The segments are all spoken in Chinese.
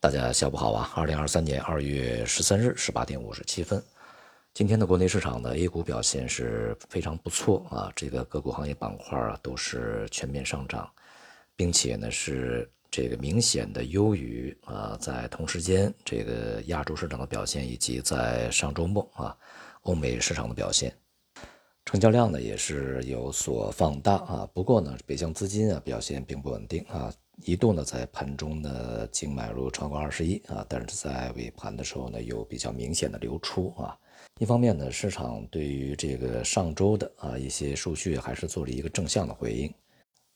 大家下午好啊！二零二三年二月十三日十八点五十七分，今天的国内市场的 A 股表现是非常不错啊，这个个股行业板块啊都是全面上涨，并且呢是这个明显的优于啊在同时间这个亚洲市场的表现，以及在上周末啊欧美市场的表现，成交量呢也是有所放大啊。不过呢，北向资金啊表现并不稳定啊。一度呢，在盘中呢净买入超过二十亿啊，但是在尾盘的时候呢，有比较明显的流出啊。一方面呢，市场对于这个上周的啊一些数据还是做了一个正向的回应。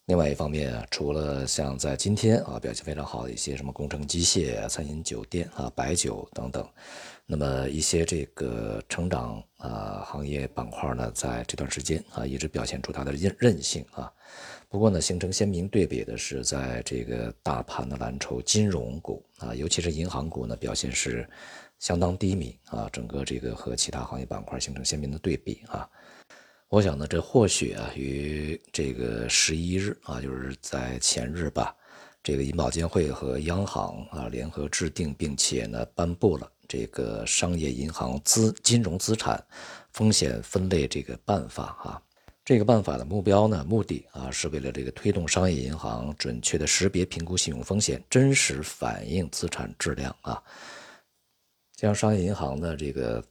另外一方面啊，除了像在今天啊表现非常好的一些什么工程机械、餐饮酒店啊、白酒等等，那么一些这个成长啊行业板块呢，在这段时间啊一直表现出它的韧韧性啊。不过呢，形成鲜明对比的是，在这个大盘的蓝筹金融股啊，尤其是银行股呢，表现是相当低迷啊。整个这个和其他行业板块形成鲜明的对比啊。我想呢，这或许啊，与这个十一日啊，就是在前日吧，这个银保监会和央行啊联合制定，并且呢颁布了这个商业银行资金融资产风险分类这个办法啊。这个办法的目标呢，目的啊，是为了这个推动商业银行准确的识别、评估信用风险，真实反映资产质量啊，将商业银行的这个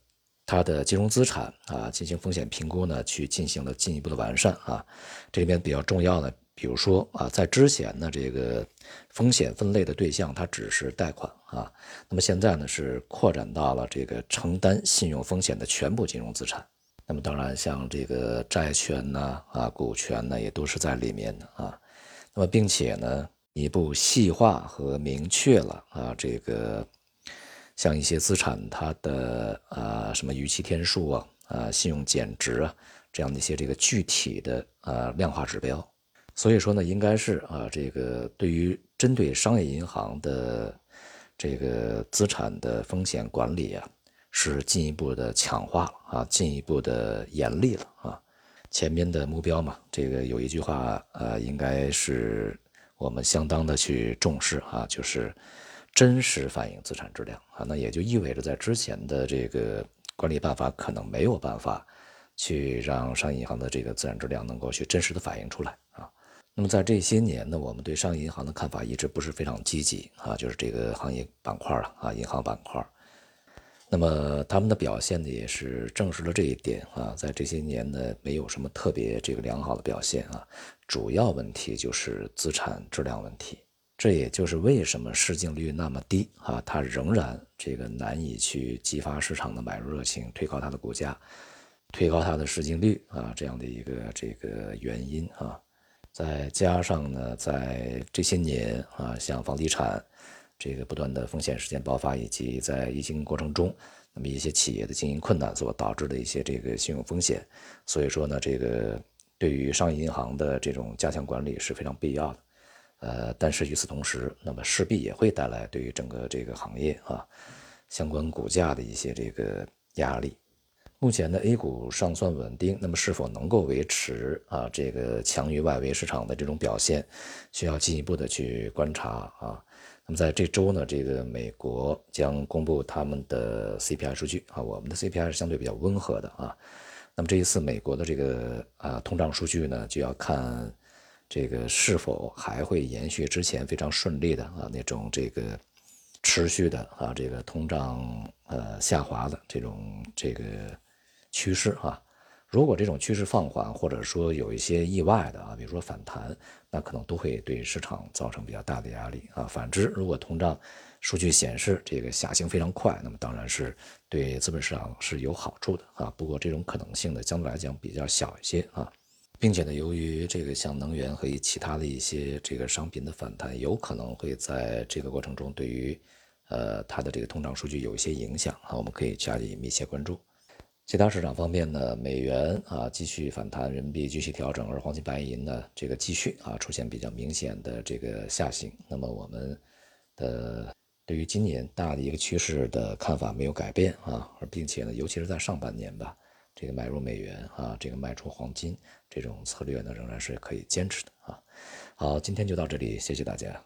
它的金融资产啊进行风险评估呢，去进行了进一步的完善啊。这里边比较重要的，比如说啊，在之前呢，这个风险分类的对象它只是贷款啊，那么现在呢是扩展到了这个承担信用风险的全部金融资产。那么当然，像这个债权呢，啊，股权呢，也都是在里面的啊。那么，并且呢，一步细化和明确了啊，这个像一些资产它的啊什么逾期天数啊，啊，信用减值啊，这样的一些这个具体的啊量化指标。所以说呢，应该是啊，这个对于针对商业银行的这个资产的风险管理啊。是进一步的强化了啊，进一步的严厉了啊。前面的目标嘛，这个有一句话，呃，应该是我们相当的去重视啊，就是真实反映资产质量啊。那也就意味着，在之前的这个管理办法可能没有办法去让商业银行的这个资产质量能够去真实的反映出来啊。那么在这些年呢，我们对商业银行的看法一直不是非常积极啊，就是这个行业板块了啊，银行板块。那么他们的表现呢，也是证实了这一点啊，在这些年呢，没有什么特别这个良好的表现啊，主要问题就是资产质量问题，这也就是为什么市净率那么低啊，它仍然这个难以去激发市场的买入热情，推高它的股价，推高它的市净率啊，这样的一个这个原因啊，再加上呢，在这些年啊，像房地产。这个不断的风险事件爆发，以及在疫情过程中，那么一些企业的经营困难所导致的一些这个信用风险，所以说呢，这个对于商业银行的这种加强管理是非常必要的。呃，但是与此同时，那么势必也会带来对于整个这个行业啊相关股价的一些这个压力。目前的 A 股尚算稳定，那么是否能够维持啊这个强于外围市场的这种表现，需要进一步的去观察啊。那么在这周呢，这个美国将公布他们的 CPI 数据啊，我们的 CPI 是相对比较温和的啊。那么这一次美国的这个啊通胀数据呢，就要看这个是否还会延续之前非常顺利的啊那种这个持续的啊这个通胀呃下滑的这种这个趋势啊。如果这种趋势放缓，或者说有一些意外的啊，比如说反弹，那可能都会对市场造成比较大的压力啊。反之，如果通胀数据显示这个下行非常快，那么当然是对资本市场是有好处的啊。不过这种可能性呢，相对来讲比较小一些啊，并且呢，由于这个像能源和其他的一些这个商品的反弹，有可能会在这个过程中对于呃它的这个通胀数据有一些影响啊，我们可以加以密切关注。其他市场方面呢，美元啊继续反弹，人民币继续调整，而黄金、白银呢，这个继续啊出现比较明显的这个下行。那么我们的对于今年大的一个趋势的看法没有改变啊，而并且呢，尤其是在上半年吧，这个买入美元啊，这个卖出黄金这种策略呢，仍然是可以坚持的啊。好，今天就到这里，谢谢大家。